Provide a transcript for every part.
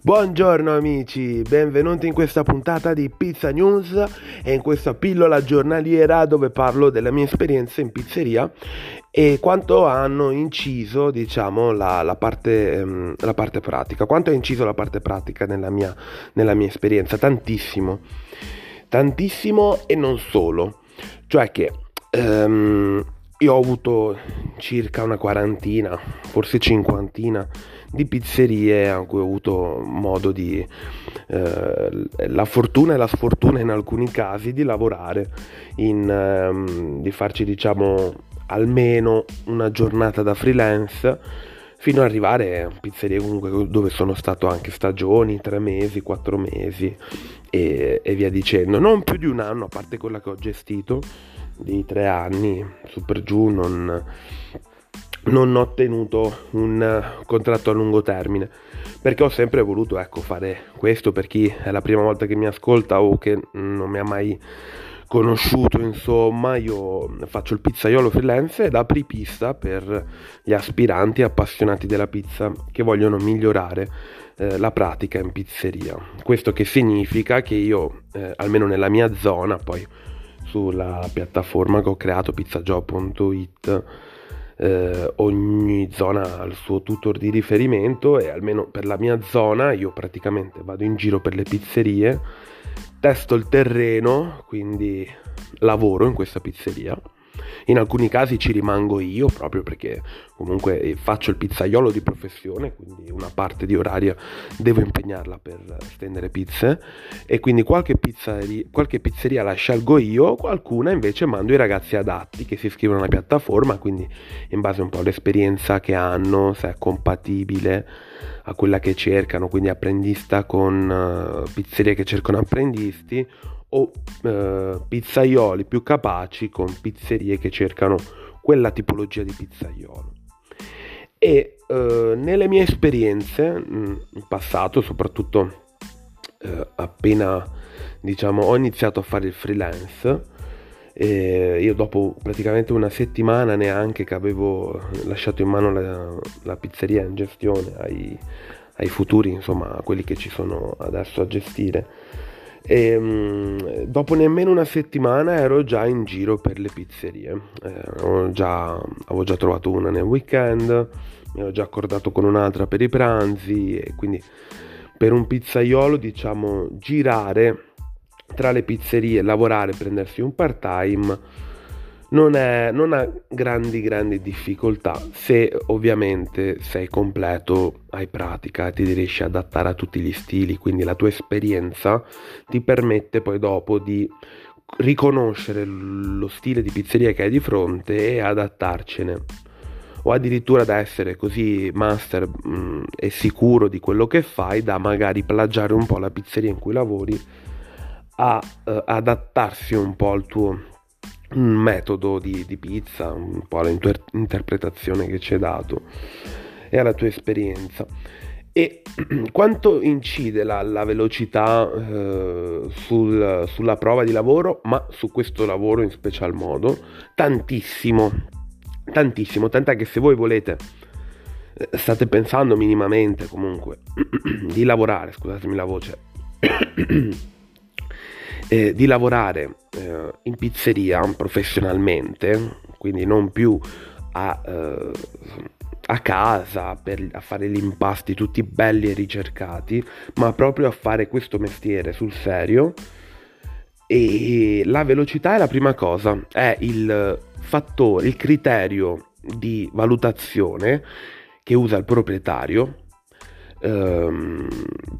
Buongiorno amici, benvenuti in questa puntata di Pizza News e in questa pillola giornaliera dove parlo della mia esperienza in pizzeria e quanto hanno inciso, diciamo, la, la, parte, ehm, la parte, pratica. Quanto ha inciso la parte pratica nella mia, nella mia esperienza? Tantissimo, tantissimo e non solo. Cioè che ehm, io ho avuto circa una quarantina, forse cinquantina di pizzerie a cui ho avuto modo di eh, la fortuna e la sfortuna in alcuni casi di lavorare in, ehm, di farci diciamo almeno una giornata da freelance fino ad arrivare a pizzerie comunque dove sono stato anche stagioni, tre mesi, quattro mesi e, e via dicendo. Non più di un anno, a parte quella che ho gestito di tre anni, su per giù non, non ho ottenuto un contratto a lungo termine. Perché ho sempre voluto ecco, fare questo per chi è la prima volta che mi ascolta o che non mi ha mai conosciuto insomma io faccio il pizzaiolo freelance ed apripista per gli aspiranti appassionati della pizza che vogliono migliorare eh, la pratica in pizzeria. Questo che significa che io eh, almeno nella mia zona poi sulla piattaforma che ho creato pizzajob.it eh, ogni zona ha il suo tutor di riferimento e almeno per la mia zona io praticamente vado in giro per le pizzerie testo il terreno quindi lavoro in questa pizzeria in alcuni casi ci rimango io proprio perché comunque faccio il pizzaiolo di professione, quindi una parte di oraria devo impegnarla per stendere pizze. E quindi qualche pizzeria, qualche pizzeria la scelgo io, qualcuna invece mando i ragazzi adatti che si iscrivono alla piattaforma, quindi in base un po' all'esperienza che hanno, se è compatibile a quella che cercano, quindi apprendista con uh, pizzerie che cercano apprendisti o eh, pizzaioli più capaci con pizzerie che cercano quella tipologia di pizzaiolo. E eh, nelle mie esperienze mm, in passato, soprattutto eh, appena diciamo, ho iniziato a fare il freelance, io dopo praticamente una settimana neanche che avevo lasciato in mano la, la pizzeria in gestione ai, ai futuri, insomma, a quelli che ci sono adesso a gestire, e um, dopo nemmeno una settimana ero già in giro per le pizzerie. Eh, già, avevo già trovato una nel weekend, mi ero già accordato con un'altra per i pranzi e quindi per un pizzaiolo diciamo girare tra le pizzerie, lavorare, prendersi un part time non, è, non ha grandi grandi difficoltà se ovviamente sei completo, hai pratica, ti riesci ad adattare a tutti gli stili, quindi la tua esperienza ti permette poi dopo di riconoscere lo stile di pizzeria che hai di fronte e adattarcene. O addirittura da essere così master mh, e sicuro di quello che fai da magari plagiare un po' la pizzeria in cui lavori a uh, adattarsi un po' al tuo un metodo di, di pizza, un po' l'interpretazione che ci è dato e alla tua esperienza. E quanto incide la, la velocità eh, sul, sulla prova di lavoro, ma su questo lavoro in special modo? Tantissimo, tantissimo, tant'è che se voi volete, eh, state pensando minimamente comunque di lavorare, scusatemi la voce, eh, di lavorare eh, in pizzeria professionalmente, quindi non più a, eh, a casa per, a fare gli impasti tutti belli e ricercati, ma proprio a fare questo mestiere sul serio. E la velocità è la prima cosa, è il fattore, il criterio di valutazione che usa il proprietario ehm,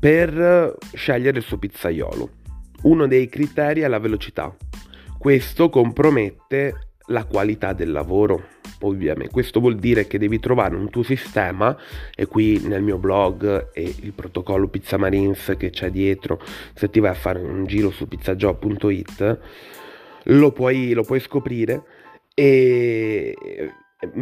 per scegliere il suo pizzaiolo. Uno dei criteri è la velocità. Questo compromette la qualità del lavoro, ovviamente. Questo vuol dire che devi trovare un tuo sistema e qui nel mio blog e il protocollo Pizza Marines che c'è dietro, se ti vai a fare un giro su pizzajob.it, lo puoi, lo puoi scoprire e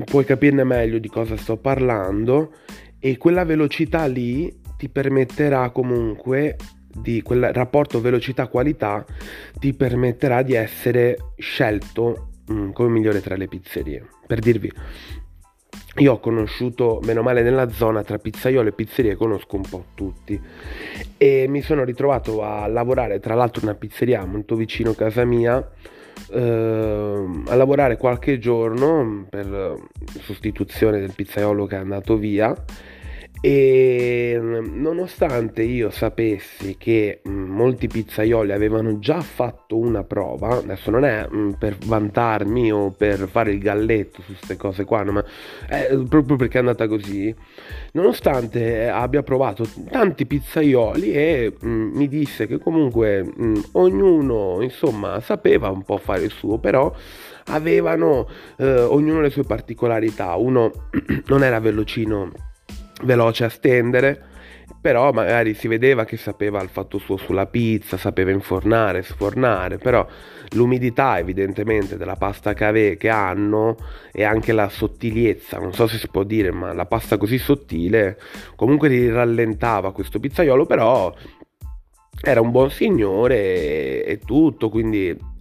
puoi capirne meglio di cosa sto parlando e quella velocità lì ti permetterà comunque di quel rapporto velocità-qualità ti permetterà di essere scelto mh, mm, come migliore tra le pizzerie. Per dirvi, io ho conosciuto, meno male nella zona, tra pizzaiolo e pizzerie conosco un po' tutti e mi sono ritrovato a lavorare tra l'altro una pizzeria molto vicino a casa mia eh, a lavorare qualche giorno per sostituzione del pizzaiolo che è andato via e mm, nonostante io sapessi che mm, molti pizzaioli avevano già fatto una prova, adesso non è mm, per vantarmi o per fare il galletto su queste cose qua, ma è proprio perché è andata così, nonostante abbia provato tanti pizzaioli e mi disse che comunque ognuno insomma sapeva un po' fare il suo, però avevano eh, ognuno le sue particolarità, uno non era velocino veloce a stendere, però magari si vedeva che sapeva il fatto suo sulla pizza, sapeva infornare, sfornare, però l'umidità evidentemente della pasta cave che hanno e anche la sottigliezza, non so se si può dire, ma la pasta così sottile comunque li rallentava questo pizzaiolo, però era un buon signore e, tutto, quindi...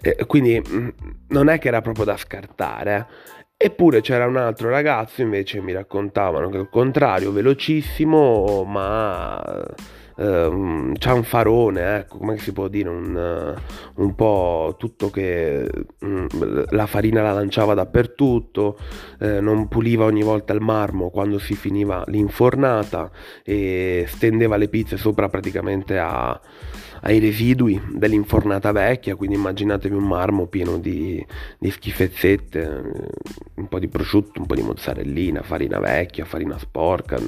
Eh, quindi mm, non è che era proprio da scartare. Eh. Eppure c'era un altro ragazzo invece mi raccontavano che al contrario, velocissimo, ma uh, c'ha un farone, ecco, come si può dire, un, uh, un po' tutto che um, la farina la lanciava dappertutto, uh, non puliva ogni volta il marmo quando si finiva l'infornata e stendeva le pizze sopra praticamente a ai residui dell'infornata vecchia, quindi immaginatevi un marmo pieno di, di schifezzette, eh, un po' di prosciutto, un po' di mozzarellina, farina vecchia, farina sporca.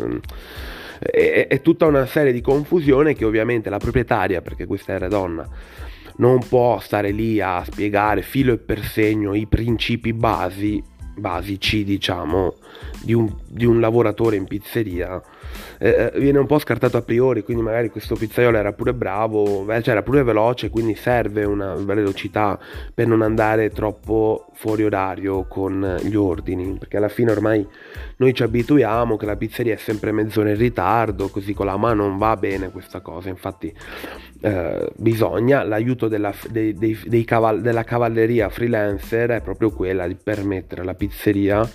È, è tutta una serie di confusione che ovviamente la proprietaria, perché questa era donna, non può stare lì a spiegare filo e per segno i principi basi, basici, diciamo, di un, di un lavoratore in pizzeria eh, eh, viene un po' scartato a priori, quindi magari questo pizzaiolo era pure bravo, cioè era pure veloce, quindi serve una velocità per non andare troppo fuori orario con gli ordini, perché alla fine ormai noi ci abituiamo che la pizzeria è sempre mezz'ora in ritardo, così con la mano non va bene questa cosa, infatti eh, bisogna, l'aiuto della, dei, dei, dei caval- della cavalleria freelancer è proprio quella di permettere alla pizzeria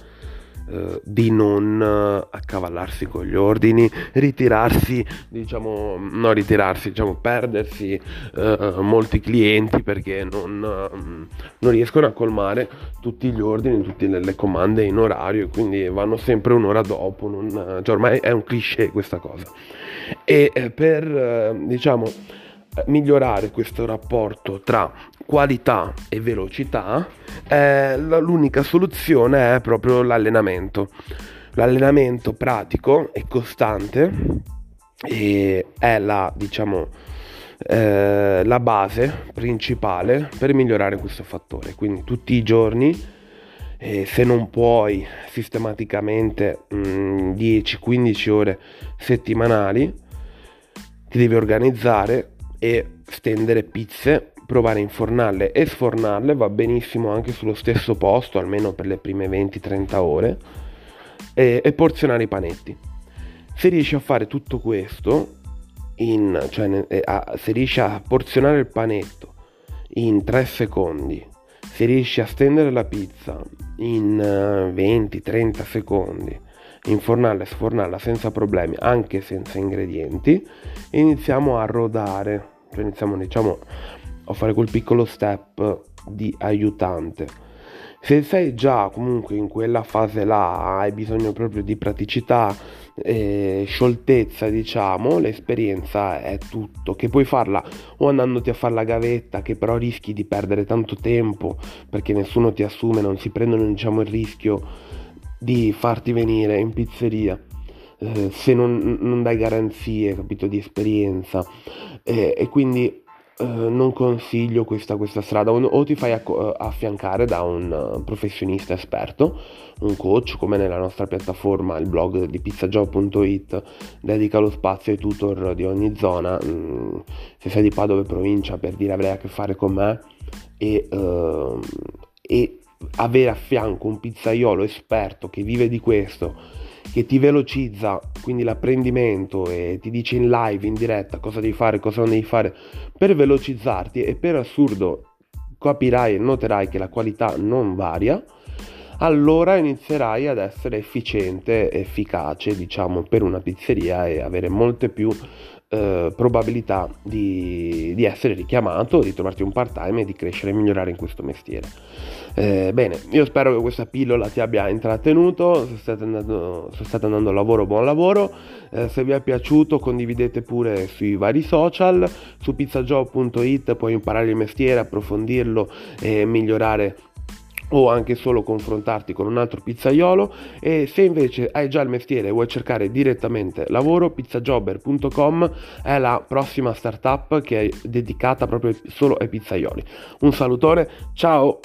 eh, di non eh, accavallarsi con gli ordini, ritirarsi, diciamo, non ritirarsi, diciamo, perdersi eh, molti clienti perché non, non, riescono a colmare tutti gli ordini, tutte le, le, comande in orario e quindi vanno sempre un'ora dopo, non, cioè ormai è un cliché questa cosa. E per, diciamo, migliorare questo rapporto tra qualità e velocità, eh, l'unica soluzione è proprio l'allenamento. L'allenamento pratico e costante e è la, diciamo, eh, la base principale per migliorare questo fattore. Quindi tutti i giorni, eh, se non puoi sistematicamente 10-15 mm, ore settimanali, ti devi organizzare e stendere pizze, provare a infornarle e sfornarle, va benissimo anche sullo stesso posto, almeno per le prime 20-30 ore, e, e, porzionare i panetti. Se riesci a fare tutto questo, in, cioè, a, se riesci a porzionare il panetto in 3 secondi, se riesci a stendere la pizza in 20-30 secondi, infornarla e sfornarla senza problemi, anche senza ingredienti, iniziamo a rodare. Cioè iniziamo diciamo a fare quel piccolo step di aiutante. Se sei già comunque in quella fase là hai bisogno proprio di praticità e scioltezza diciamo l'esperienza è tutto che puoi farla o andandoti a fare la gavetta che però rischi di perdere tanto tempo perché nessuno ti assume non si prendono diciamo il rischio di farti venire in pizzeria eh, se non, non, dai garanzie, capito, di esperienza. Eh, e quindi eh, non consiglio questa, questa strada. O, o, ti fai acc- affiancare da un uh, professionista esperto, un coach come nella nostra piattaforma, il blog di pizzajob.it dedica lo spazio ai tutor di ogni zona, mm, se sei di Padova e provincia per dire avrei a che fare con me e, uh, e avere a fianco un pizzaiolo esperto che vive di questo che ti velocizza quindi l'apprendimento e ti dice in live, in diretta cosa devi fare, cosa non devi fare per velocizzarti e per assurdo capirai e noterai che la qualità non varia. allora inizierai ad essere efficiente, efficace, diciamo, per una pizzeria e avere molte più eh, probabilità di, di, essere richiamato, di trovarti un part time e di crescere e migliorare in questo mestiere. Eh, bene, io spero che questa pillola ti abbia intrattenuto, se state andando, se state andando al lavoro, buon lavoro, eh, se vi è piaciuto condividete pure sui vari social, su pizzajob.it puoi imparare il mestiere, approfondirlo e migliorare o anche solo confrontarti con un altro pizzaiolo. E se invece hai già il mestiere e vuoi cercare direttamente lavoro pizzajobber.com è la prossima startup che è dedicata proprio solo ai pizzaioli. Un salutone ciao